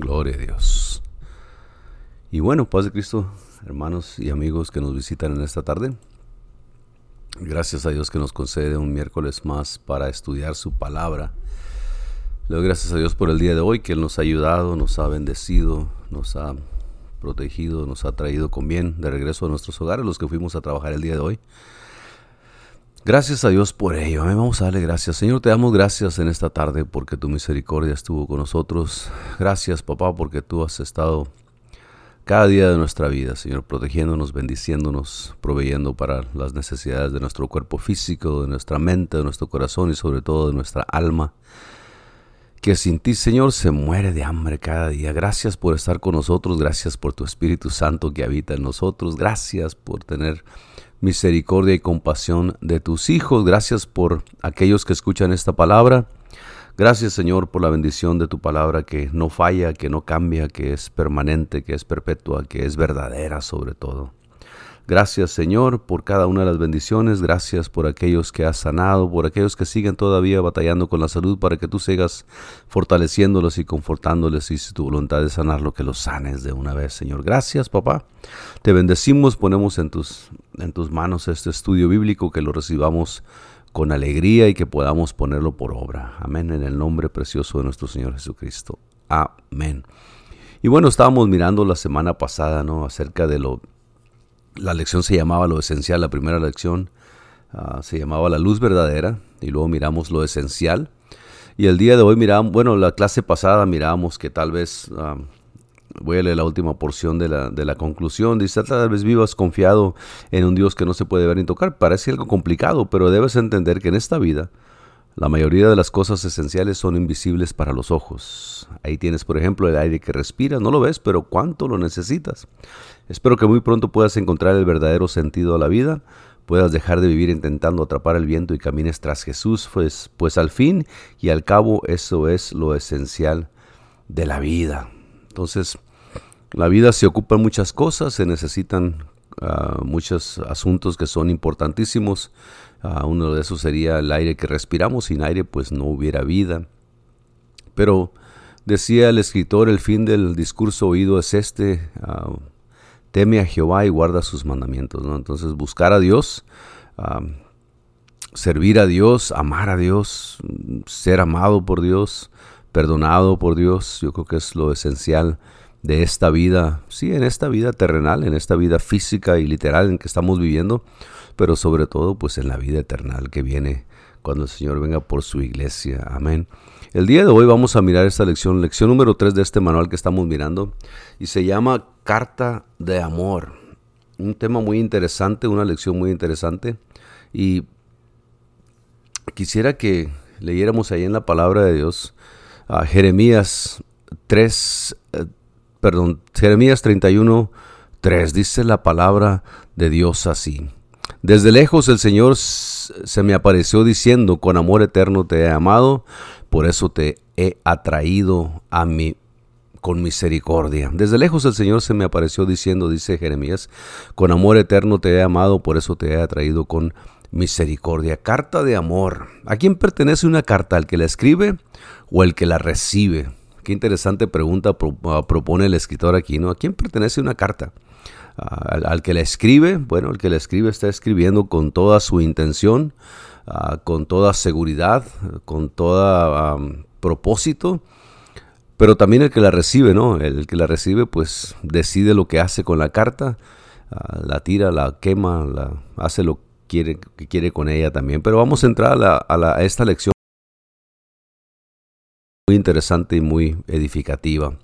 Gloria a Dios. Y bueno, paz de Cristo, hermanos y amigos que nos visitan en esta tarde. Gracias a Dios que nos concede un miércoles más para estudiar su palabra. Le doy gracias a Dios por el día de hoy, que Él nos ha ayudado, nos ha bendecido, nos ha protegido, nos ha traído con bien de regreso a nuestros hogares, los que fuimos a trabajar el día de hoy. Gracias a Dios por ello. Vamos a darle gracias. Señor, te damos gracias en esta tarde porque tu misericordia estuvo con nosotros. Gracias, papá, porque tú has estado cada día de nuestra vida, Señor, protegiéndonos, bendiciéndonos, proveyendo para las necesidades de nuestro cuerpo físico, de nuestra mente, de nuestro corazón y sobre todo de nuestra alma. Que sin ti, Señor, se muere de hambre cada día. Gracias por estar con nosotros, gracias por tu Espíritu Santo que habita en nosotros, gracias por tener misericordia y compasión de tus hijos. Gracias por aquellos que escuchan esta palabra. Gracias Señor por la bendición de tu palabra que no falla, que no cambia, que es permanente, que es perpetua, que es verdadera sobre todo. Gracias Señor por cada una de las bendiciones, gracias por aquellos que has sanado, por aquellos que siguen todavía batallando con la salud para que tú sigas fortaleciéndolos y confortándoles y si tu voluntad es sanarlo, que los sanes de una vez Señor. Gracias papá, te bendecimos, ponemos en tus, en tus manos este estudio bíblico, que lo recibamos con alegría y que podamos ponerlo por obra. Amén, en el nombre precioso de nuestro Señor Jesucristo. Amén. Y bueno, estábamos mirando la semana pasada, ¿no? Acerca de lo la lección se llamaba Lo Esencial, la primera lección ah, se llamaba La Luz Verdadera y luego miramos lo esencial. Y el día de hoy miramos, bueno, la clase pasada miramos que tal vez, ah, voy a leer la última porción de la, de la conclusión, dice, tal vez vivas confiado en un Dios que no se puede ver ni tocar. Parece algo complicado, pero debes entender que en esta vida la mayoría de las cosas esenciales son invisibles para los ojos. Ahí tienes, por ejemplo, el aire que respiras, no lo ves, pero ¿cuánto lo necesitas? Espero que muy pronto puedas encontrar el verdadero sentido a la vida, puedas dejar de vivir intentando atrapar el viento y camines tras Jesús, pues, pues al fin y al cabo eso es lo esencial de la vida. Entonces, la vida se ocupa en muchas cosas, se necesitan uh, muchos asuntos que son importantísimos. Uh, uno de esos sería el aire que respiramos. Sin aire, pues no hubiera vida. Pero decía el escritor, el fin del discurso oído es este. Uh, teme a Jehová y guarda sus mandamientos. ¿no? Entonces buscar a Dios, servir a Dios, amar a Dios, ser amado por Dios, perdonado por Dios, yo creo que es lo esencial de esta vida, sí, en esta vida terrenal, en esta vida física y literal en que estamos viviendo, pero sobre todo pues en la vida eterna que viene cuando el Señor venga por su iglesia. Amén. El día de hoy vamos a mirar esta lección, lección número 3 de este manual que estamos mirando, y se llama Carta de Amor. Un tema muy interesante, una lección muy interesante, y quisiera que leyéramos ahí en la palabra de Dios a Jeremías 3, perdón, Jeremías 31, 3, dice la palabra de Dios así. Desde lejos el Señor se me apareció diciendo, con amor eterno te he amado, por eso te he atraído a mí con misericordia. Desde lejos el Señor se me apareció diciendo, dice Jeremías, con amor eterno te he amado, por eso te he atraído con misericordia. Carta de amor. ¿A quién pertenece una carta? ¿Al que la escribe o el que la recibe? Qué interesante pregunta ah, propone el escritor aquí, ¿no? ¿A quién pertenece una carta? Ah, al, que la escribe, bueno, el que la escribe está escribiendo con toda su intención, ah, con toda seguridad, con todo propósito, pero también el que la recibe, ¿no? El que la recibe, pues decide lo que hace con la carta, la tira, la quema, la, hace lo quiere, que quiere con ella también. Pero vamos a entrar a, a esta lección muy interesante y muy edificativa.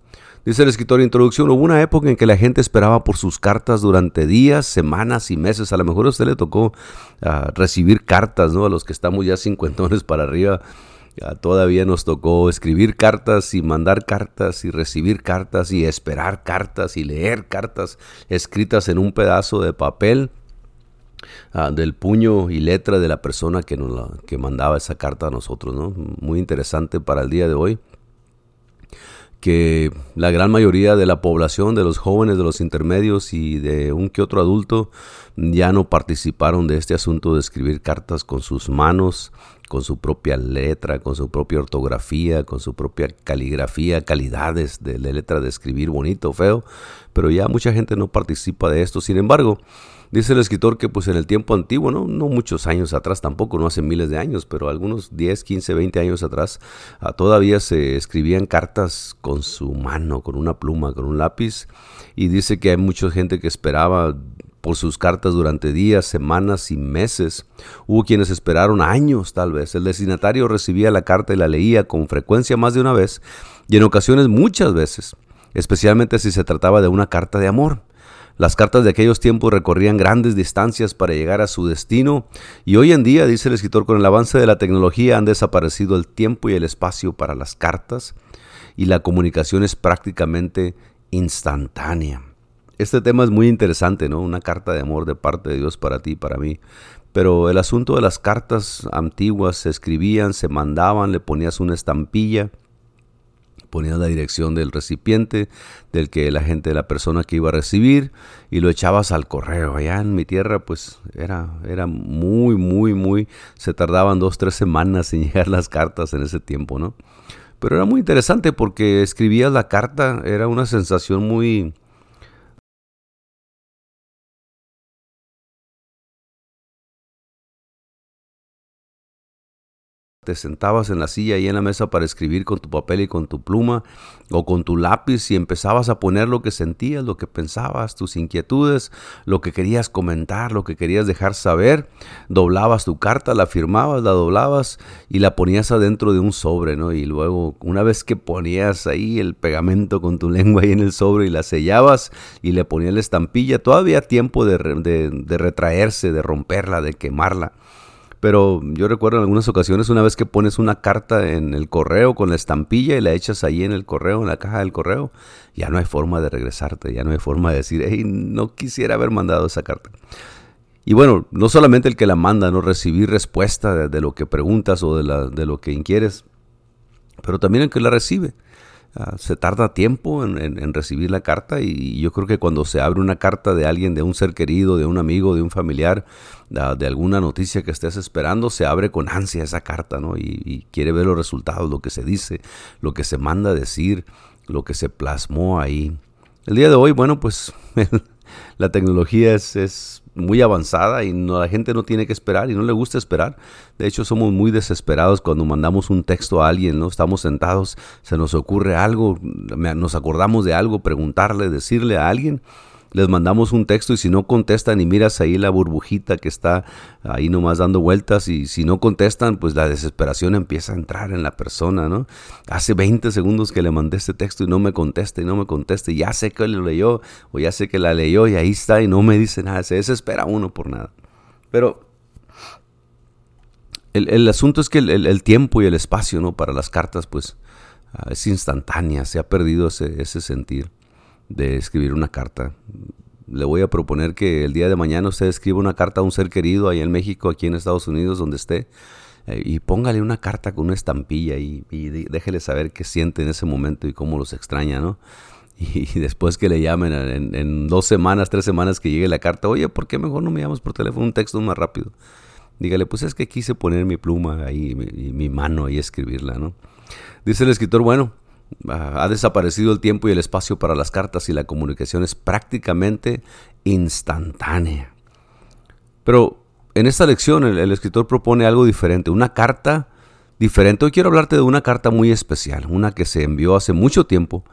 Dice el escritor en introducción, hubo una época en que la gente esperaba por sus cartas durante días, semanas y meses. A lo mejor a usted le tocó uh, recibir cartas, ¿no? A los que estamos ya cincuentones para arriba, uh, todavía nos tocó escribir cartas y mandar cartas y recibir cartas y esperar cartas y leer cartas escritas en un pedazo de papel Ah, del puño y letra de la persona que, nos que mandaba esa carta a nosotros. ¿no? Muy interesante para el día de hoy que la gran mayoría de la población, de los jóvenes, de los intermedios y de un que otro adulto ya no participaron de este asunto de escribir cartas con sus manos, con su propia letra, con su propia ortografía, con su propia caligrafía, calidades de la letra de escribir bonito feo, pero ya mucha gente no participa de esto. Sin embargo, dice el escritor que pues en el tiempo antiguo, no, no muchos años atrás tampoco, no hace miles de años, pero algunos 10, 15, 20 años atrás, ah, todavía se escribían cartas con su mano, con una pluma, con un lápiz, y dice que hay mucha gente que esperaba por sus cartas durante días, semanas y meses. Hubo quienes esperaron años tal vez. El destinatario recibía la carta y la leía con frecuencia más de una vez y en ocasiones muchas veces, especialmente si se trataba de una carta de amor. Las cartas de aquellos tiempos recorrían grandes distancias para llegar a su destino y hoy en día, dice el escritor, con el avance de la tecnología han desaparecido el tiempo y el espacio para las cartas y la comunicación es prácticamente instantánea. Este tema es muy interesante, ¿no? Una carta de amor de parte de Dios para ti y para mí. Pero el asunto de las cartas antiguas se escribían, se mandaban, le ponías una estampilla, ponías la dirección del recipiente, del que la gente, la persona que iba a recibir, y lo echabas al correo. Allá en mi tierra, pues era, era muy, muy, muy, se tardaban dos, tres semanas en llegar las cartas en ese tiempo, ¿no? Pero era muy interesante porque escribías la carta, era una sensación muy, te sentabas en la silla y en la mesa para escribir con tu papel y con tu pluma o con tu lápiz y empezabas a poner lo que sentías, lo que pensabas, tus inquietudes, lo que querías comentar, lo que querías dejar saber, doblabas tu carta, la firmabas, la doblabas y la ponías adentro de un sobre, ¿no? Y luego una vez que ponías ahí el pegamento con tu lengua ahí en el sobre y la sellabas y le ponías la estampilla, todavía tiempo de, de retraerse, de romperla, de quemarla. Pero yo recuerdo en algunas ocasiones una vez que pones una carta en el correo con la estampilla y la echas ahí en el correo, en la caja del correo, ya no hay forma de regresarte, ya no hay forma de decir, hey, no quisiera haber mandado esa carta. Y bueno, no solamente el que la manda, no recibir respuesta de, lo que preguntas o de, de lo que inquieres, pero también el que la recibe. Ah, se tarda tiempo en, recibir la carta y yo creo que cuando se abre una carta de alguien, de un ser querido, de un amigo, de un familiar, de alguna noticia que estés esperando, se abre con ansia esa carta, ¿no? Y, quiere ver los resultados, lo que se dice, lo que se manda a decir, lo que se plasmó ahí. El día de hoy, bueno, pues la tecnología es muy avanzada y no, la gente no tiene que esperar y no le gusta esperar. De hecho, somos muy desesperados cuando mandamos un texto a alguien, ¿no? Estamos sentados, se nos ocurre algo, nos acordamos de algo, preguntarle, decirle a alguien les mandamos un texto y si no contestan y miras ahí la burbujita que está ahí nomás dando vueltas y si no contestan, pues la desesperación empieza a entrar en la persona, ¿no? Hace 20 segundos que le mandé este texto y no me contesta y no me contesta y ya sé que lo leyó o ya sé que la leyó y ahí está y no me dice nada, se desespera uno por nada. Pero el, asunto es que el, tiempo y el espacio, ¿no? Para las cartas, pues ah, es instantánea, se ha perdido ese, ese sentir de escribir una carta. Le voy a proponer que el día de mañana usted escriba una carta a un ser querido ahí en México, aquí en Estados Unidos, donde esté, eh, y póngale una carta con una estampilla y, déjele saber qué siente en ese momento y cómo los extraña, ¿no? Y, después que le llamen en, dos semanas, tres semanas que llegue la carta, oye, ¿por qué mejor no me llamas por teléfono un texto más rápido? Dígale, pues es que quise poner mi pluma ahí, mi, mi mano ahí, escribirla, ¿no? Dice el escritor, bueno, ha desaparecido el tiempo y el espacio para las cartas y la comunicación es prácticamente instantánea. Pero en esta lección el, escritor propone algo diferente, una carta diferente. Hoy quiero hablarte de una carta muy especial, una que se envió hace mucho tiempo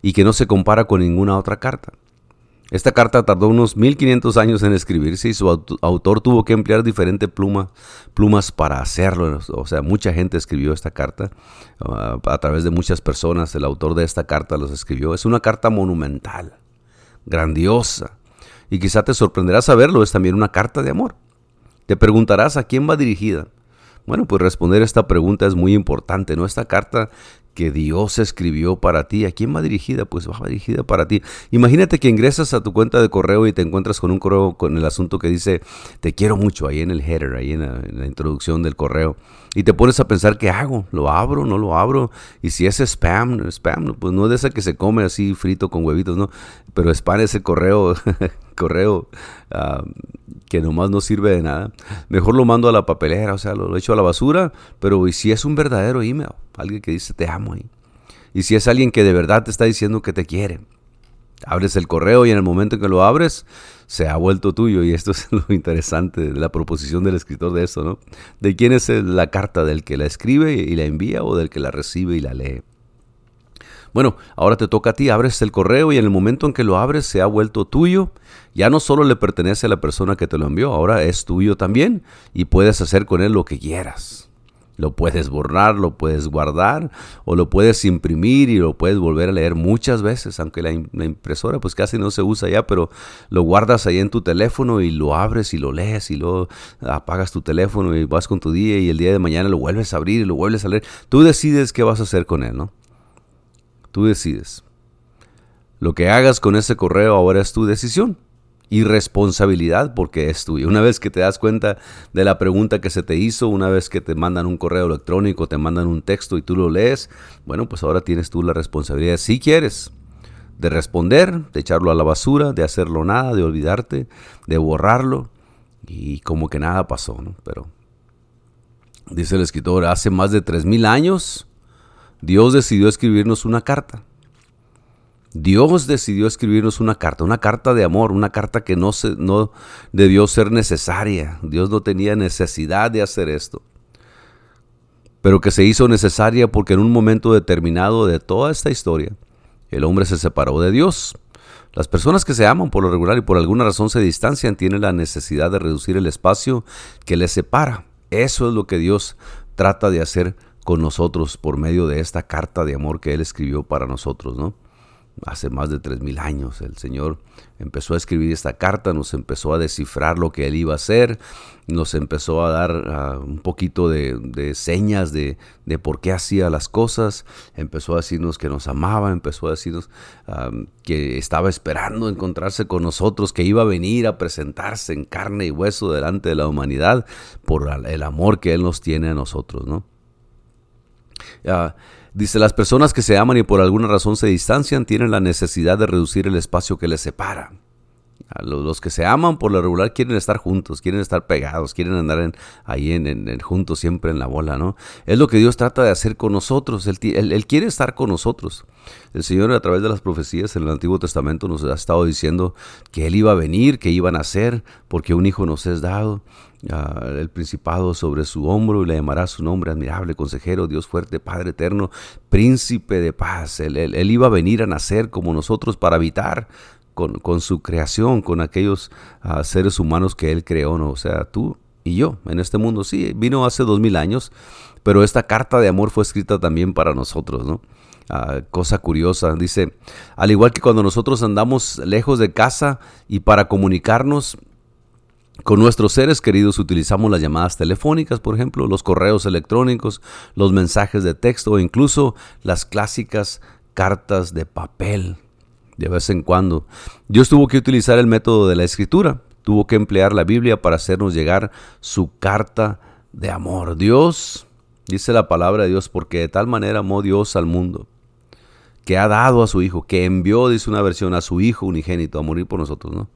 y que no se compara con ninguna otra carta. Esta carta tardó unos 1500 años en escribirse y su autor tuvo que emplear diferentes plumas para hacerlo. O sea, mucha gente escribió esta carta. Ah, a través de muchas personas, el autor de esta carta los escribió. Es una carta monumental, grandiosa. Y quizá te sorprenderá saberlo, es también una carta de amor. Te preguntarás a quién va dirigida. Bueno, pues responder esta pregunta es muy importante, ¿no? Esta carta que Dios escribió para ti. ¿A quién va dirigida? Pues va dirigida para ti. Imagínate que ingresas a tu cuenta de correo y te encuentras con un correo con el asunto que dice te quiero mucho ahí en el header, ahí en la, introducción del correo. Y te pones a pensar, ¿qué hago? ¿Lo abro? ¿No lo abro? Y si es spam, spam, pues no es de esa que se come así frito con huevitos, ¿no? Pero spam es el correo correo ah, que nomás no sirve de nada, mejor lo mando a la papelera, o sea, lo, echo a la basura, pero si es un verdadero email, alguien que dice te amo ahí, y si es alguien que de verdad te está diciendo que te quiere, abres el correo y en el momento en que lo abres, se ha vuelto tuyo. Y esto es lo interesante de la proposición del escritor de esto, ¿no? De quién es la carta, del que la escribe y la envía o del que la recibe y la lee. Bueno, ahora te toca a ti, abres el correo y en el momento en que lo abres se ha vuelto tuyo. Ya no solo le pertenece a la persona que te lo envió, ahora es tuyo también y puedes hacer con él lo que quieras. Lo puedes borrar, lo puedes guardar o lo puedes imprimir y lo puedes volver a leer muchas veces, aunque la, impresora pues casi no se usa ya, pero lo guardas ahí en tu teléfono y lo abres y lo lees y luego apagas tu teléfono y vas con tu día y el día de mañana lo vuelves a abrir y lo vuelves a leer. Tú decides qué vas a hacer con él, ¿no? Tú decides. Lo que hagas con ese correo ahora es tu decisión y responsabilidad porque es tuya. Una vez que te das cuenta de la pregunta que se te hizo, una vez que te mandan un correo electrónico, te mandan un texto y tú lo lees, bueno, pues ahora tienes tú la responsabilidad, si quieres, de responder, de echarlo a la basura, de hacerlo nada, de olvidarte, de borrarlo y como que nada pasó, ¿no? Pero dice el escritor, hace más de tres mil años Dios decidió escribirnos una carta. Dios decidió escribirnos una carta, una carta de amor, una carta que no, se, no debió ser necesaria. Dios no tenía necesidad de hacer esto, pero que se hizo necesaria porque en un momento determinado de toda esta historia, el hombre se separó de Dios. Las personas que se aman por lo regular y por alguna razón se distancian tienen la necesidad de reducir el espacio que les separa. Eso es lo que Dios trata de hacer con nosotros por medio de esta carta de amor que Él escribió para nosotros, ¿no? Hace más de tres mil años el Señor empezó a escribir esta carta, nos empezó a descifrar lo que Él iba a hacer, nos empezó a dar ah, un poquito de, señas de, por qué hacía las cosas, empezó a decirnos que nos amaba, empezó a decirnos que estaba esperando encontrarse con nosotros, que iba a venir a presentarse en carne y hueso delante de la humanidad por el amor que Él nos tiene a nosotros, ¿no? Dice, las personas que se aman y por alguna razón se distancian tienen la necesidad de reducir el espacio que les separa. los, que se aman por lo regular quieren estar juntos, quieren estar pegados, quieren andar ahí en, juntos siempre en la bola, ¿no? Es lo que Dios trata de hacer con nosotros. Él, quiere estar con nosotros. El Señor a través de las profecías en el Antiguo Testamento nos ha estado diciendo que Él iba a venir, que iban a nacer, porque un hijo nos es dado el principado sobre su hombro y le llamará su nombre admirable, consejero, Dios fuerte, Padre eterno, príncipe de paz. Él, iba a venir a nacer como nosotros para habitar con, su creación, con aquellos ah, seres humanos que Él creó, ¿no? o sea, tú y yo en este mundo. Sí, vino hace dos mil años, pero esta carta de amor fue escrita también para nosotros, ¿no? Ah, cosa curiosa, dice, al igual que cuando nosotros andamos lejos de casa y para comunicarnos con nuestros seres queridos utilizamos las llamadas telefónicas, por ejemplo, los correos electrónicos, los mensajes de texto o incluso las clásicas cartas de papel de vez en cuando. Dios tuvo que utilizar el método de la escritura, tuvo que emplear la Biblia para hacernos llegar su carta de amor. Dios, dice la palabra de Dios, porque de tal manera amó Dios al mundo, que ha dado a su Hijo, que envió, dice una versión, a su Hijo unigénito a morir por nosotros, ¿no?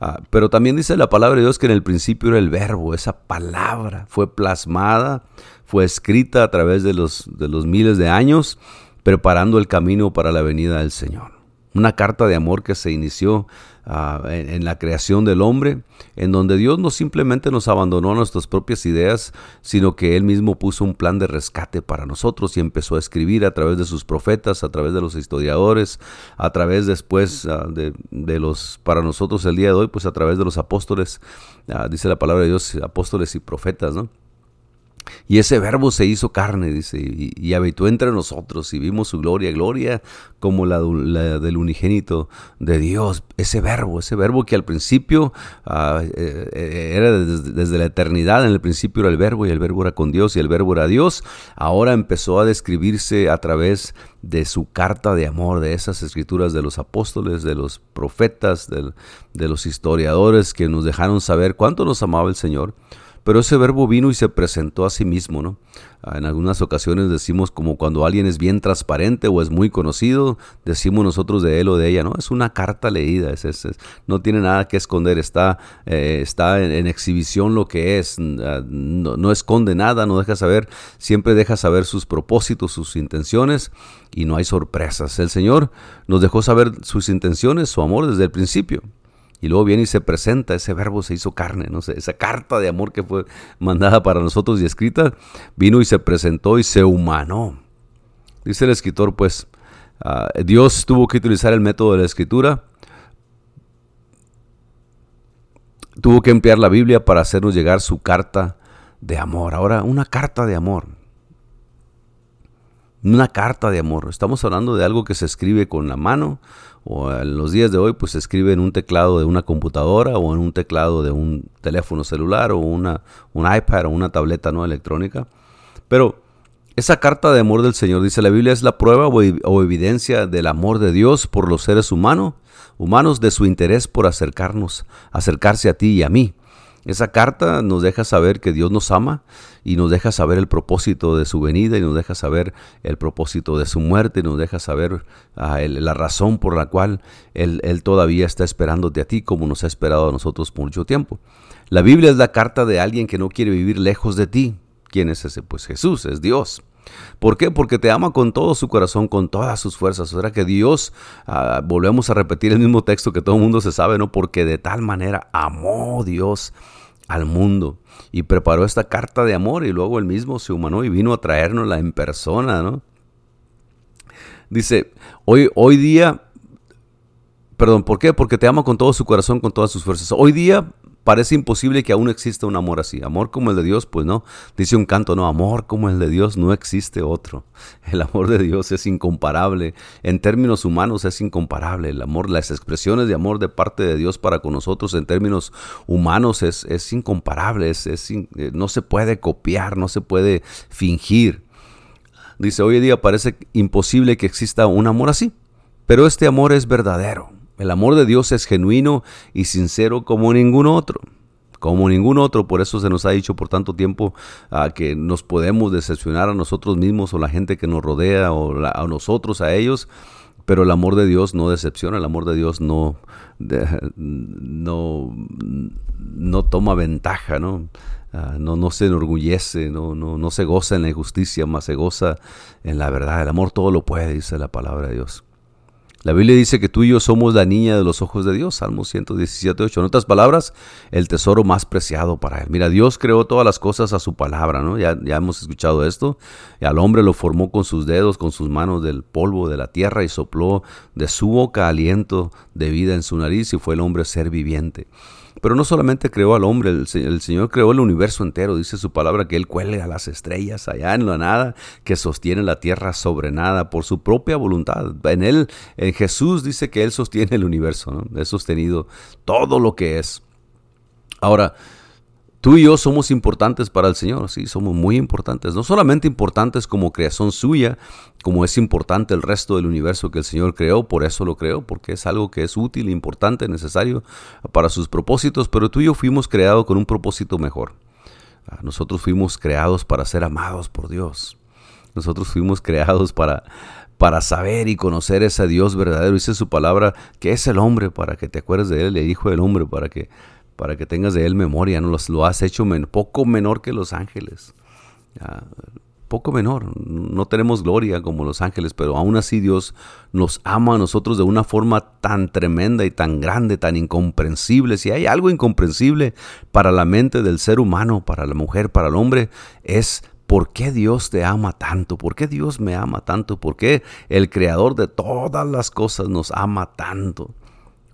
Ah, pero también dice la palabra de Dios que en el principio era el verbo, esa palabra fue plasmada, fue escrita a través de los, de los miles de años, preparando el camino para la venida del Señor. Una carta de amor que se inició Ah, en, la creación del hombre, en donde Dios no simplemente nos abandonó a nuestras propias ideas, sino que Él mismo puso un plan de rescate para nosotros y empezó a escribir a través de sus profetas, a través de los historiadores, a través después ah, de, de, los, para nosotros el día de hoy, pues a través de los apóstoles, ah, dice la palabra de Dios, apóstoles y profetas, ¿no? Y ese verbo se hizo carne, dice, y, habitó entre nosotros y vimos su gloria, gloria como la, del unigénito de Dios. Ese verbo, ese verbo que al principio ah, eh, era desde, desde, la eternidad, en el principio era el verbo y el verbo era con Dios y el verbo era Dios, ahora empezó a describirse a través de su carta de amor, de esas escrituras de los apóstoles, de los profetas, de, de los historiadores que nos dejaron saber cuánto nos amaba el Señor pero ese verbo vino y se presentó a sí mismo, ¿no? Ah, en algunas ocasiones decimos como cuando alguien es bien transparente o es muy conocido, decimos nosotros de él o de ella, ¿no? Es una carta leída, es, no tiene nada que esconder, está, eh, está en, exhibición lo que es, ah, no, no, esconde nada, no deja saber, siempre deja saber sus propósitos, sus intenciones y no hay sorpresas. El Señor nos dejó saber sus intenciones, su amor desde el principio. Y luego viene y se presenta, ese verbo se hizo carne, no sé, esa carta de amor que fue mandada para nosotros y escrita, vino y se presentó y se humanó. Dice el escritor, pues, ah, Dios tuvo que utilizar el método de la escritura, tuvo que emplear la Biblia para hacernos llegar su carta de amor. Ahora, una carta de amor. Una carta de amor. Estamos hablando de algo que se escribe con la mano o en los días de hoy pues se escribe en un teclado de una computadora o en un teclado de un teléfono celular o una, un iPad o una tableta no electrónica. Pero esa carta de amor del Señor, dice la Biblia, es la prueba o evidencia del amor de Dios por los seres humanos, humanos de su interés por acercarnos, acercarse a ti y a mí. Esa carta nos deja saber que Dios nos ama y nos deja saber el propósito de su venida y nos deja saber el propósito de su muerte y nos deja saber ah, la razón por la cual él, él, todavía está esperándote a ti como nos ha esperado a nosotros por mucho tiempo. La Biblia es la carta de alguien que no quiere vivir lejos de ti. ¿Quién es ese? Pues Jesús, es Dios. ¿Por qué? Porque te ama con todo su corazón, con todas sus fuerzas. O sea que Dios, ah, volvemos a repetir el mismo texto que todo el mundo se sabe, ¿no? Porque de tal manera amó Dios al mundo y preparó esta carta de amor y luego él mismo se humanó y vino a traérnosla en persona, ¿no? Dice, hoy, hoy día, perdón, ¿por qué? Porque te ama con todo su corazón, con todas sus fuerzas. Hoy día Parece imposible que aún exista un amor así. Amor como el de Dios, pues no. Dice un canto, no, amor como el de Dios no existe otro. El amor de Dios es incomparable. En términos humanos es incomparable. El amor, las expresiones de amor de parte de Dios para con nosotros en términos humanos es, es incomparable. Es, eh, no se puede copiar, no se puede fingir. Dice, hoy en día parece imposible que exista un amor así. Pero este amor es verdadero. El amor de Dios es genuino y sincero como ningún otro. Como ningún otro, por eso se nos ha dicho por tanto tiempo ah, que nos podemos decepcionar a nosotros mismos o la gente que nos rodea o a nosotros, a ellos, pero el amor de Dios no decepciona, el amor de Dios no, no, no toma ventaja, ¿no? Ah, no, no se enorgullece, no, no, no se goza en la injusticia, más se goza en la verdad. El amor todo lo puede, dice la palabra de Dios. La Biblia dice que tú y yo somos la niña de los ojos de Dios, Salmo 117, 8. En otras palabras, el tesoro más preciado para Él. Mira, Dios creó todas las cosas a su palabra, ¿no? Ya, ya hemos escuchado esto. Y al hombre lo formó con sus dedos, con sus manos del polvo de la tierra y sopló de su boca aliento de vida en su nariz y fue el hombre ser viviente. Pero no solamente creó al hombre, el, Señor creó el universo entero. Dice su palabra que Él cuelga las estrellas allá en la nada, que sostiene la tierra sobre nada por su propia voluntad. En Él, en Jesús dice que Él sostiene el universo, ¿no? He sostenido todo lo que es. Ahora, Tú y yo somos importantes para el Señor, sí, somos muy importantes. No solamente importantes como creación suya, como es importante el resto del universo que el Señor creó, por eso lo creó, porque es algo que es útil, importante, necesario para sus propósitos, pero tú y yo fuimos creados con un propósito mejor. Ah, nosotros fuimos creados para ser amados por Dios. Nosotros fuimos creados para, para saber y conocer ese Dios verdadero. Dice su palabra que es el hombre para que te acuerdes de él, le dijo el hombre para que para que tengas de él memoria, ¿no? lo has hecho poco menor que los ángeles. poco menor, no tenemos gloria como los ángeles, pero aún así Dios nos ama a nosotros de una forma tan tremenda y tan grande, tan incomprensible. Si hay algo incomprensible para la mente del ser humano, para la mujer, para el hombre, es ¿Por qué Dios te ama tanto? ¿Por qué Dios me ama tanto? ¿Por qué el creador de todas las cosas nos ama tanto?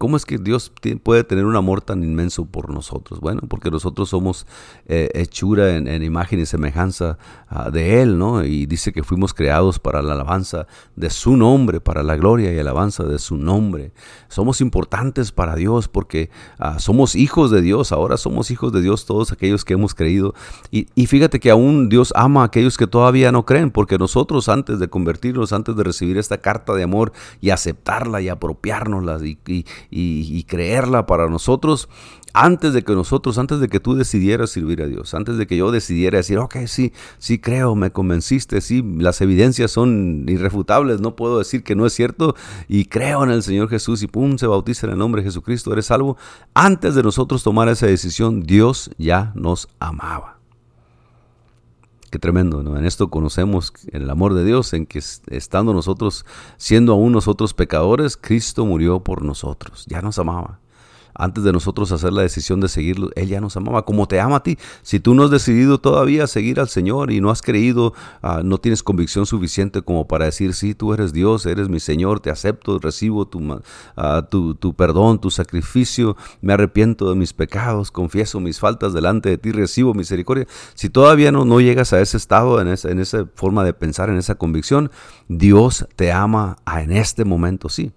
¿Cómo es que Dios puede tener un amor tan inmenso por nosotros? Bueno, porque nosotros somos eh, hechura en, imagen y semejanza ah, de Él, ¿no? Y dice que fuimos creados para la alabanza de su nombre, para la gloria y alabanza de su nombre. Somos importantes para Dios porque ah, somos hijos de Dios, ahora somos hijos de Dios todos aquellos que hemos creído. Y, fíjate que aún Dios ama a aquellos que todavía no creen, porque nosotros antes de convertirnos, antes de recibir esta carta de amor y aceptarla y apropiárnosla y y, creerla para nosotros antes de que nosotros, antes de que tú decidieras servir a Dios, antes de que yo decidiera decir, ok, sí, sí creo, me convenciste, sí, las evidencias son irrefutables, no puedo decir que no es cierto y creo en el Señor Jesús y pum, se bautiza en el nombre de Jesucristo, eres salvo. Antes de nosotros tomar esa decisión, Dios ya nos amaba. Qué tremendo, ¿no? En esto conocemos el amor de Dios, en que estando nosotros, siendo aún nosotros pecadores, Cristo murió por nosotros, ya nos amaba antes de nosotros hacer la decisión de seguirlo, Él ya nos amaba como te ama a ti. Si tú no has decidido todavía seguir al Señor y no has creído, ah, no tienes convicción suficiente como para decir, sí, tú eres Dios, eres mi Señor, te acepto, recibo tu, uh, tu, tu, perdón, tu sacrificio, me arrepiento de mis pecados, confieso mis faltas delante de ti, recibo misericordia. Si todavía no, no llegas a ese estado, en esa, en esa forma de pensar, en esa convicción, Dios te ama en este momento, sí.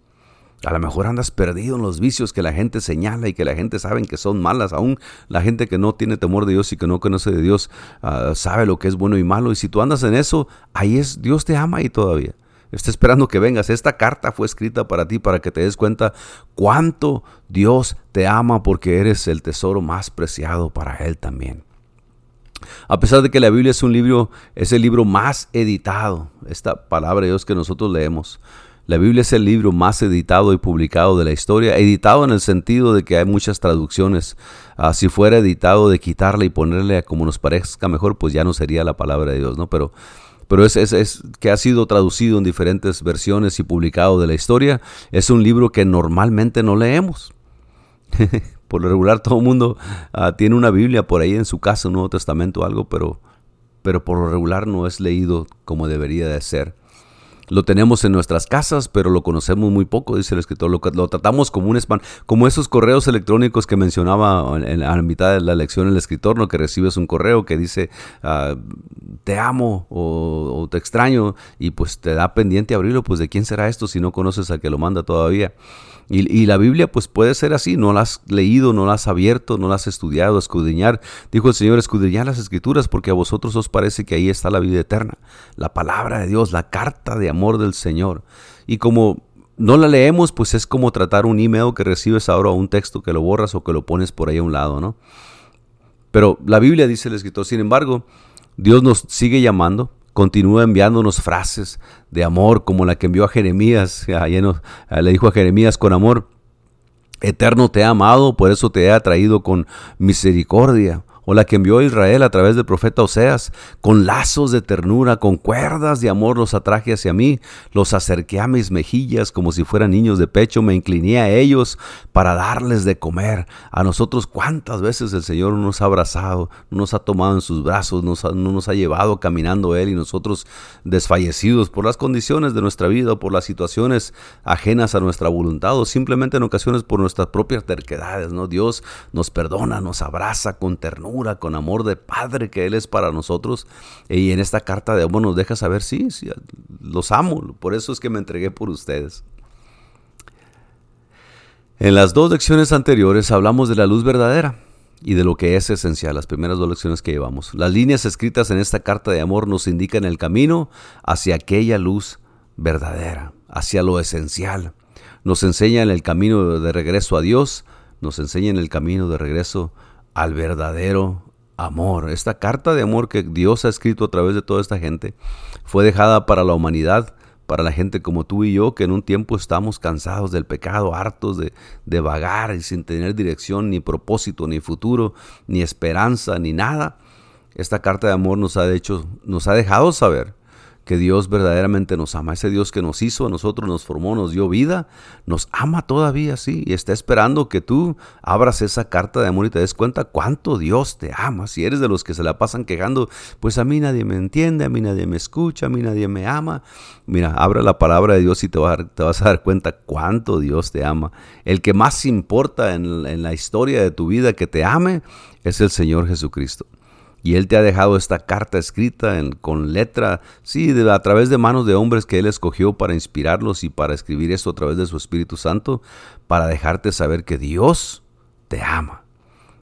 A lo mejor andas perdido en los vicios que la gente señala y que la gente sabe que son malas. Aún la gente que no tiene temor de Dios y que no conoce de Dios ah, sabe lo que es bueno y malo. Y si tú andas en eso, ahí es, Dios te ama y todavía. Está esperando que vengas. Esta carta fue escrita para ti, para que te des cuenta cuánto Dios te ama porque eres el tesoro más preciado para Él también. A pesar de que la Biblia es un libro, es el libro más editado, esta palabra de Dios que nosotros leemos. La Biblia es el libro más editado y publicado de la historia, editado en el sentido de que hay muchas traducciones. Ah, si fuera editado de quitarle y ponerle a como nos parezca mejor, pues ya no sería la palabra de Dios, ¿no? Pero, pero es, es, que ha sido traducido en diferentes versiones y publicado de la historia. Es un libro que normalmente no leemos. por lo regular todo el mundo ah, tiene una Biblia por ahí en su casa, un Nuevo Testamento o algo, pero, pero por lo regular no es leído como debería de ser. Lo tenemos en nuestras casas, pero lo conocemos muy poco, dice el escritor. Lo, tratamos como un spam, como esos correos electrónicos que mencionaba en, la mitad de la lección el escritor, ¿no? que recibes un correo que dice ah, te amo o, te extraño y pues te da pendiente abrirlo, pues de quién será esto si no conoces al que lo manda todavía. Y, la Biblia pues puede ser así, no la has leído, no la has abierto, no la has estudiado, escudriñar. Dijo el Señor, escudriñar las escrituras porque a vosotros os parece que ahí está la vida eterna, la palabra de Dios, la carta de amor del Señor. Y como no la leemos, pues es como tratar un email que recibes ahora o un texto que lo borras o que lo pones por ahí a un lado, ¿no? Pero la Biblia dice el escritor, sin embargo, Dios nos sigue llamando, continúa enviándonos frases de amor como la que envió a Jeremías, le dijo a Jeremías con amor, eterno te he amado, por eso te he atraído con misericordia o la que envió a Israel a través del profeta Oseas, con lazos de ternura, con cuerdas de amor los atraje hacia mí, los acerqué a mis mejillas como si fueran niños de pecho, me incliné a ellos para darles de comer. A nosotros cuántas veces el Señor nos ha abrazado, nos ha tomado en sus brazos, nos no nos ha llevado caminando Él y nosotros desfallecidos por las condiciones de nuestra vida, por las situaciones ajenas a nuestra voluntad o simplemente en ocasiones por nuestras propias terquedades, ¿no? Dios nos perdona, nos abraza con ternura con amor de Padre que Él es para nosotros. Y en esta carta de amor nos deja saber, sí, sí, los amo, por eso es que me entregué por ustedes. En las dos lecciones anteriores hablamos de la luz verdadera y de lo que es esencial, las primeras dos lecciones que llevamos. Las líneas escritas en esta carta de amor nos indican el camino hacia aquella luz verdadera, hacia lo esencial. Nos enseñan el camino de regreso a Dios, nos enseñan el camino de regreso al verdadero amor. Esta carta de amor que Dios ha escrito a través de toda esta gente fue dejada para la humanidad, para la gente como tú y yo, que en un tiempo estamos cansados del pecado, hartos de, vagar y sin tener dirección, ni propósito, ni futuro, ni esperanza, ni nada. Esta carta de amor nos ha, hecho, nos ha dejado saber que Dios verdaderamente nos ama. Ese Dios que nos hizo, a nosotros nos formó, nos dio vida, nos ama todavía, sí, y está esperando que tú abras esa carta de amor y te des cuenta cuánto Dios te ama. Si eres de los que se la pasan quejando, pues a mí nadie me entiende, a mí nadie me escucha, a mí nadie me ama. Mira, abra la palabra de Dios y te, te vas a dar cuenta cuánto Dios te ama. El que más importa en la historia de tu vida que te ame es el Señor Jesucristo. Y Él te ha dejado esta carta escrita con letra, sí, a través de manos de hombres que Él escogió para inspirarlos y para escribir esto a través de su Espíritu Santo, para dejarte saber que Dios te ama.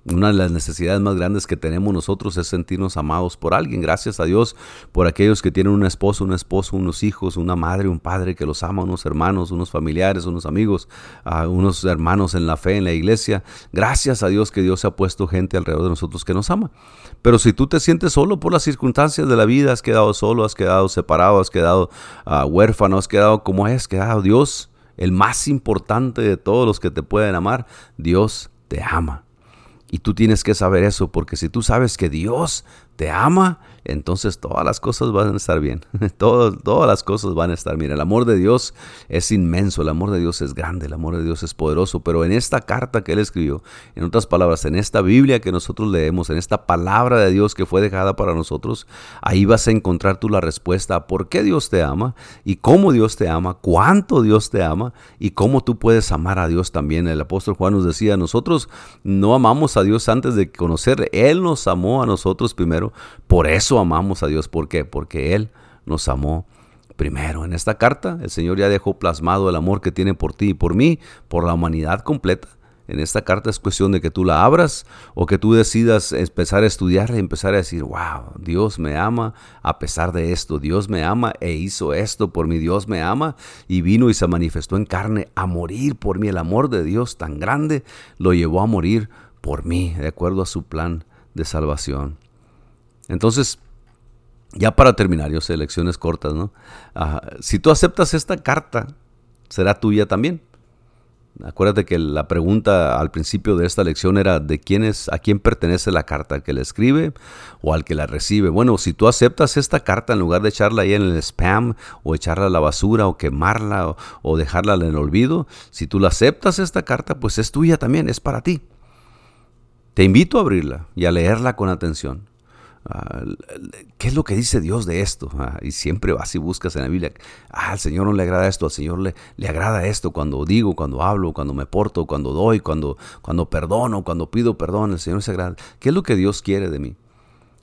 Una de las necesidades más grandes que tenemos nosotros es sentirnos amados por alguien. Gracias a Dios por aquellos que tienen un esposo, un esposo, unos hijos, una madre, un padre que los ama, unos hermanos, unos familiares, unos amigos, uh, unos hermanos en la fe, en la iglesia. Gracias a Dios que Dios se ha puesto gente alrededor de nosotros que nos ama. Pero si tú te sientes solo por las circunstancias de la vida, has quedado solo, has quedado separado, has quedado uh, huérfano, has quedado como es, quedado Dios, el más importante de todos los que te pueden amar, Dios te ama. Y tú tienes que saber eso, porque si tú sabes que Dios te ama, entonces todas las cosas van a estar bien. todas, las cosas van a estar bien. El amor de Dios es inmenso, el amor de Dios es grande, el amor de Dios es poderoso. Pero en esta carta que Él escribió, en otras palabras, en esta Biblia que nosotros leemos, en esta palabra de Dios que fue dejada para nosotros, ahí vas a encontrar tú la respuesta a por qué Dios te ama y cómo Dios te ama, cuánto Dios te ama y cómo tú puedes amar a Dios también. El apóstol Juan nos decía, nosotros no amamos a Dios antes de conocerle, Él nos amó a nosotros primero por eso amamos a Dios. ¿Por qué? Porque Él nos amó primero. En esta carta el Señor ya dejó plasmado el amor que tiene por ti y por mí, por la humanidad completa. En esta carta es cuestión de que tú la abras o que tú decidas empezar a estudiarla y empezar a decir, wow, Dios me ama a pesar de esto, Dios me ama e hizo esto por mí, Dios me ama y vino y se manifestó en carne a morir por mí. El amor de Dios tan grande lo llevó a morir por mí, de acuerdo a su plan de salvación. Entonces, ya para terminar, yo sé, lecciones cortas, ¿no? si tú aceptas esta carta, será tuya también. Acuérdate que la pregunta al principio de esta lección era de quién es, a quién pertenece la carta, al que la escribe o al que la recibe. Bueno, si tú aceptas esta carta en lugar de echarla ahí en el spam o echarla a la basura o quemarla o dejarla en el olvido, si tú la aceptas esta carta, pues es tuya también, es para ti. Te invito a abrirla y a leerla con atención. Ah, ¿Qué es lo que dice Dios de esto? Ah, y siempre vas y buscas en la Biblia, ah, al Señor no le agrada esto, al Señor le, le agrada esto cuando digo, cuando hablo, cuando me porto, cuando doy, cuando, cuando perdono, cuando pido perdón, el Señor se agrada. ¿Qué es lo que Dios quiere de mí?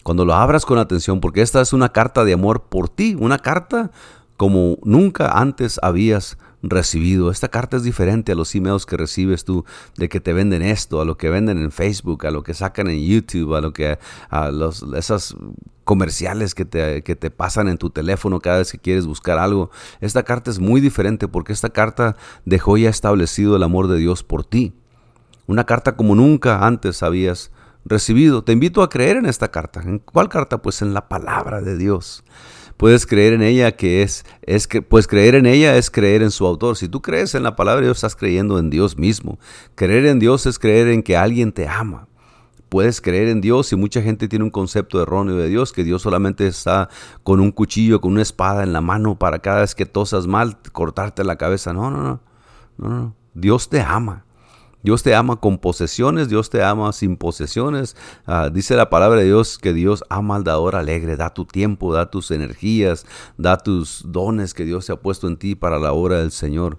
Cuando lo abras con atención, porque esta es una carta de amor por ti, una carta como nunca antes habías recibido. Esta carta es diferente a los emails que recibes tú de que te venden esto, a lo que venden en Facebook, a lo que sacan en YouTube, a lo que a los, esas comerciales que te, que te pasan en tu teléfono cada vez que quieres buscar algo. Esta carta es muy diferente porque esta carta dejó ya establecido el amor de Dios por ti. Una carta como nunca antes habías recibido. Te invito a creer en esta carta. ¿En cuál carta? Pues en la palabra de Dios puedes creer en ella que es, es que, pues creer en ella es creer en su autor. Si tú crees en la palabra de Dios, estás creyendo en Dios mismo. Creer en Dios es creer en que alguien te ama. Puedes creer en Dios y mucha gente tiene un concepto erróneo de Dios, que Dios solamente está con un cuchillo, con una espada en la mano para cada vez que tosas mal, cortarte la cabeza. No, no, no. No, no. Dios te ama. Dios te ama con posesiones, Dios te ama sin posesiones. Ah, dice la palabra de Dios que Dios ama al dador alegre. Da tu tiempo, da tus energías, da tus dones que Dios te ha puesto en ti para la obra del Señor.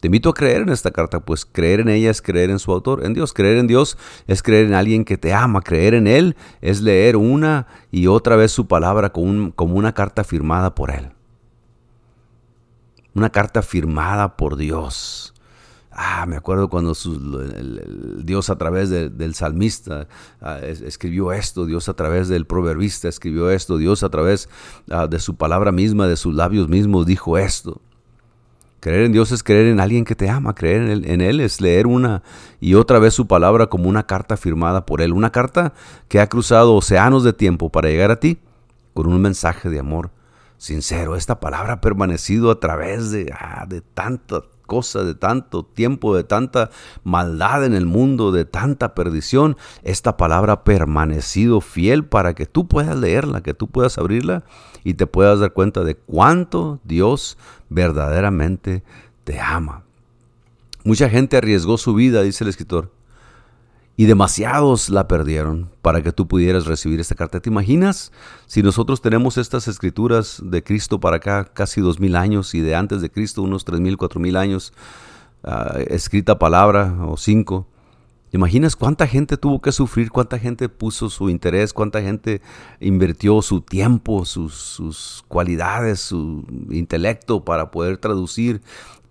Te invito a creer en esta carta, pues creer en ella es creer en su autor, en Dios. Creer en Dios es creer en alguien que te ama. Creer en Él es leer una y otra vez su palabra como, como una carta firmada por Él. Una carta firmada por Dios. Ah, me acuerdo cuando Dios a través del salmista ah, escribió esto, Dios a través del proverbista escribió esto, Dios a través ah, de su palabra misma, de sus labios mismos dijo esto. Creer en Dios es creer en alguien que te ama, creer en él, es leer una y otra vez su palabra como una carta firmada por Él, una carta que ha cruzado océanos de tiempo para llegar a ti con un mensaje de amor sincero. Esta palabra ha permanecido a través de, ah, de cosa, de tanto tiempo, de tanta maldad en el mundo, de tanta perdición, esta palabra ha permanecido fiel para que tú puedas leerla, que tú puedas abrirla y te puedas dar cuenta de cuánto Dios verdaderamente te ama. Mucha gente arriesgó su vida, dice el escritor, y demasiados la perdieron para que tú pudieras recibir esta carta. ¿Te imaginas si nosotros tenemos estas escrituras de Cristo para acá casi dos mil años y de antes de Cristo unos tres mil, cuatro mil años, ah, escrita palabra o cinco? imaginas cuánta gente tuvo que sufrir, cuánta gente puso su interés, cuánta gente invirtió su tiempo, sus, sus cualidades, su intelecto para poder traducir,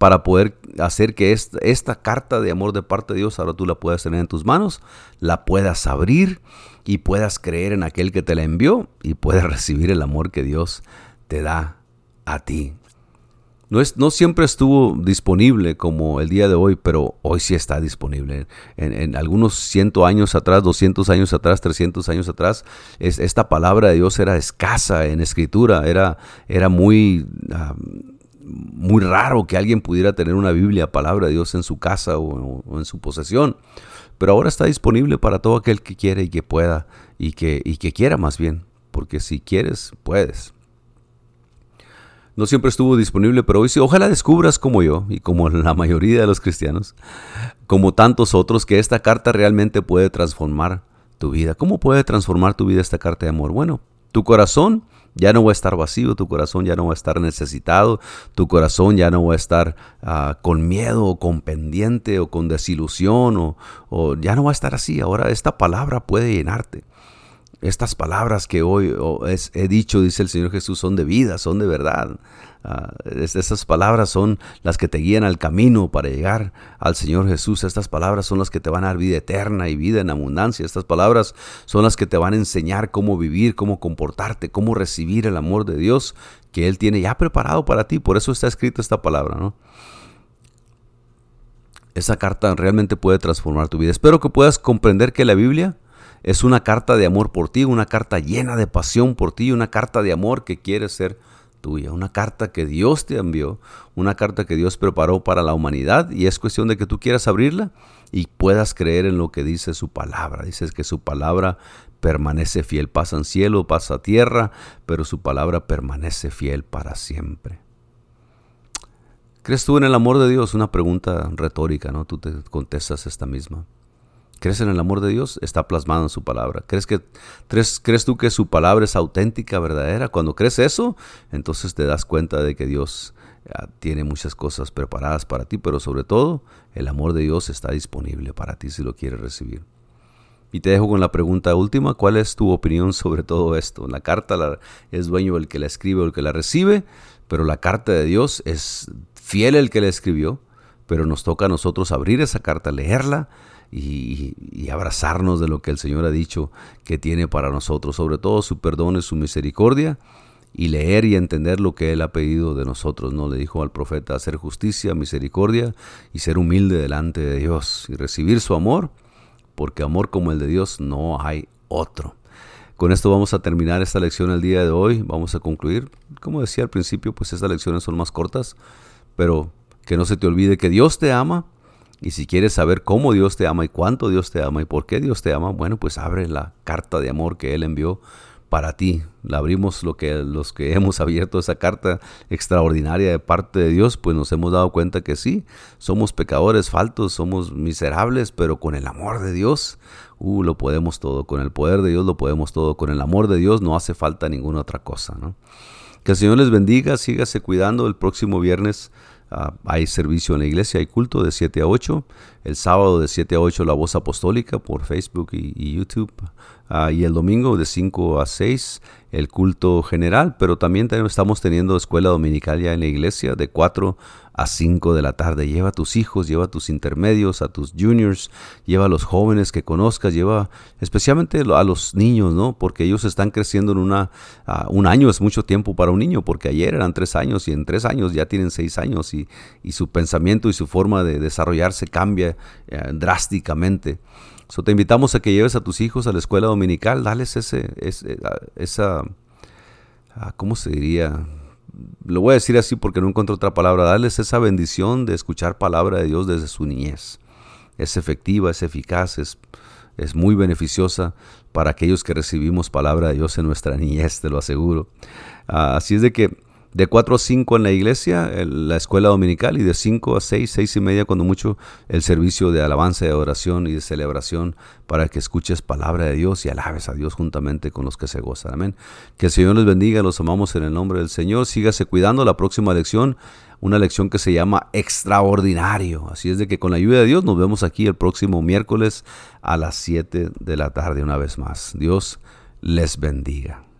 para poder hacer que esta, carta de amor de parte de Dios ahora tú la puedas tener en tus manos, la puedas abrir y puedas creer en aquel que te la envió y puedas recibir el amor que Dios te da a ti. No, es, no siempre estuvo disponible como el día de hoy, pero hoy sí está disponible. En, algunos cientos años atrás, 200 años atrás, 300 años atrás, es, esta palabra de Dios era escasa en escritura, era, era muy, ah, muy raro que alguien pudiera tener una Biblia, palabra de Dios en su casa o, en su posesión. Pero ahora está disponible para todo aquel que quiere y que pueda y que, y que quiera más bien, porque si quieres, puedes no siempre estuvo disponible, pero hoy sí, ojalá descubras como yo y como la mayoría de los cristianos, como tantos otros, que esta carta realmente puede transformar tu vida. ¿Cómo puede transformar tu vida esta carta de amor? Bueno, tu corazón ya no va a estar vacío, tu corazón ya no va a estar necesitado, tu corazón ya no va a estar ah, con miedo o con pendiente o con desilusión o, o ya no va a estar así. Ahora esta palabra puede llenarte estas palabras que hoy he dicho, dice el Señor Jesús, son de vida, son de verdad. Uh, estas palabras son las que te guían al camino para llegar al Señor Jesús. Estas palabras son las que te van a dar vida eterna y vida en abundancia. Estas palabras son las que te van a enseñar cómo vivir, cómo comportarte, cómo recibir el amor de Dios que Él tiene ya preparado para ti. Por eso está escrita esta palabra, ¿no? Esa carta realmente puede transformar tu vida. Espero que puedas comprender que la Biblia es una carta de amor por ti, una carta llena de pasión por ti, una carta de amor que quiere ser tuya, una carta que Dios te envió, una carta que Dios preparó para la humanidad y es cuestión de que tú quieras abrirla y puedas creer en lo que dice su palabra. Dices que su palabra permanece fiel, pasa en cielo, pasa tierra, pero su palabra permanece fiel para siempre. ¿Crees tú en el amor de Dios? Una pregunta retórica, ¿no? Tú te contestas esta misma. ¿Crees en el amor de Dios? Está plasmado en su palabra. ¿Crees, que, crees, ¿Crees tú que su palabra es auténtica, verdadera? Cuando crees eso, entonces te das cuenta de que Dios ah, tiene muchas cosas preparadas para ti, pero sobre todo el amor de Dios está disponible para ti si lo quieres recibir. Y te dejo con la pregunta última, ¿cuál es tu opinión sobre todo esto? La carta es dueño el que la escribe o el que la recibe, pero la carta de Dios es fiel el que la escribió, pero nos toca a nosotros abrir esa carta, leerla, y, abrazarnos de lo que el Señor ha dicho que tiene para nosotros, sobre todo su perdón y su misericordia, y leer y entender lo que Él ha pedido de nosotros. No le dijo al profeta hacer justicia, misericordia y ser humilde delante de Dios y recibir su amor, porque amor como el de Dios no hay otro. Con esto vamos a terminar esta lección el día de hoy. Vamos a concluir. Como decía al principio, pues estas lecciones son más cortas, pero que no se te olvide que Dios te ama y si quieres saber cómo Dios te ama y cuánto Dios te ama y por qué Dios te ama, bueno, pues abre la carta de amor que Él envió para ti. La abrimos lo que, los que hemos abierto esa carta extraordinaria de parte de Dios, pues nos hemos dado cuenta que sí, somos pecadores faltos, somos miserables, pero con el amor de Dios, uh, lo podemos todo. Con el poder de Dios lo podemos todo. Con el amor de Dios no hace falta ninguna otra cosa, ¿no? Que el Señor les bendiga, sígase cuidando el próximo viernes Ah, hay servicio en la iglesia, hay culto de 7 a 8. El sábado de 7 a 8 la voz apostólica por Facebook y, YouTube. Ah, y el domingo de 5 a 6 el culto general. Pero también estamos teniendo escuela dominical ya en la iglesia de 4 a 5 de la tarde. Lleva a tus hijos, lleva a tus intermedios, a tus juniors, lleva a los jóvenes que conozcas, lleva especialmente a los niños, ¿no? Porque ellos están creciendo en una, un año es mucho tiempo para un niño, porque ayer eran tres años y en tres años ya tienen seis años y, su pensamiento y su forma de desarrollarse cambia eh, drásticamente. So, te invitamos a que lleves a tus hijos a la escuela dominical, dales ese, ese esa, ¿cómo se diría? lo voy a decir así porque no encuentro otra palabra, darles esa bendición de escuchar palabra de Dios desde su niñez. Es efectiva, es eficaz, es, es muy beneficiosa para aquellos que recibimos palabra de Dios en nuestra niñez, te lo aseguro. Ah, así es de que de 4 a 5 en la iglesia, la escuela dominical, y de 5 a 6, 6 y media, cuando mucho, el servicio de alabanza, de oración y de celebración para que escuches palabra de Dios y alabes a Dios juntamente con los que se gozan. Amén. Que el Señor les bendiga, los amamos en el nombre del Señor. Sígase cuidando la próxima lección, una lección que se llama extraordinario. Así es de que con la ayuda de Dios nos vemos aquí el próximo miércoles a las 7 de la tarde una vez más. Dios les bendiga.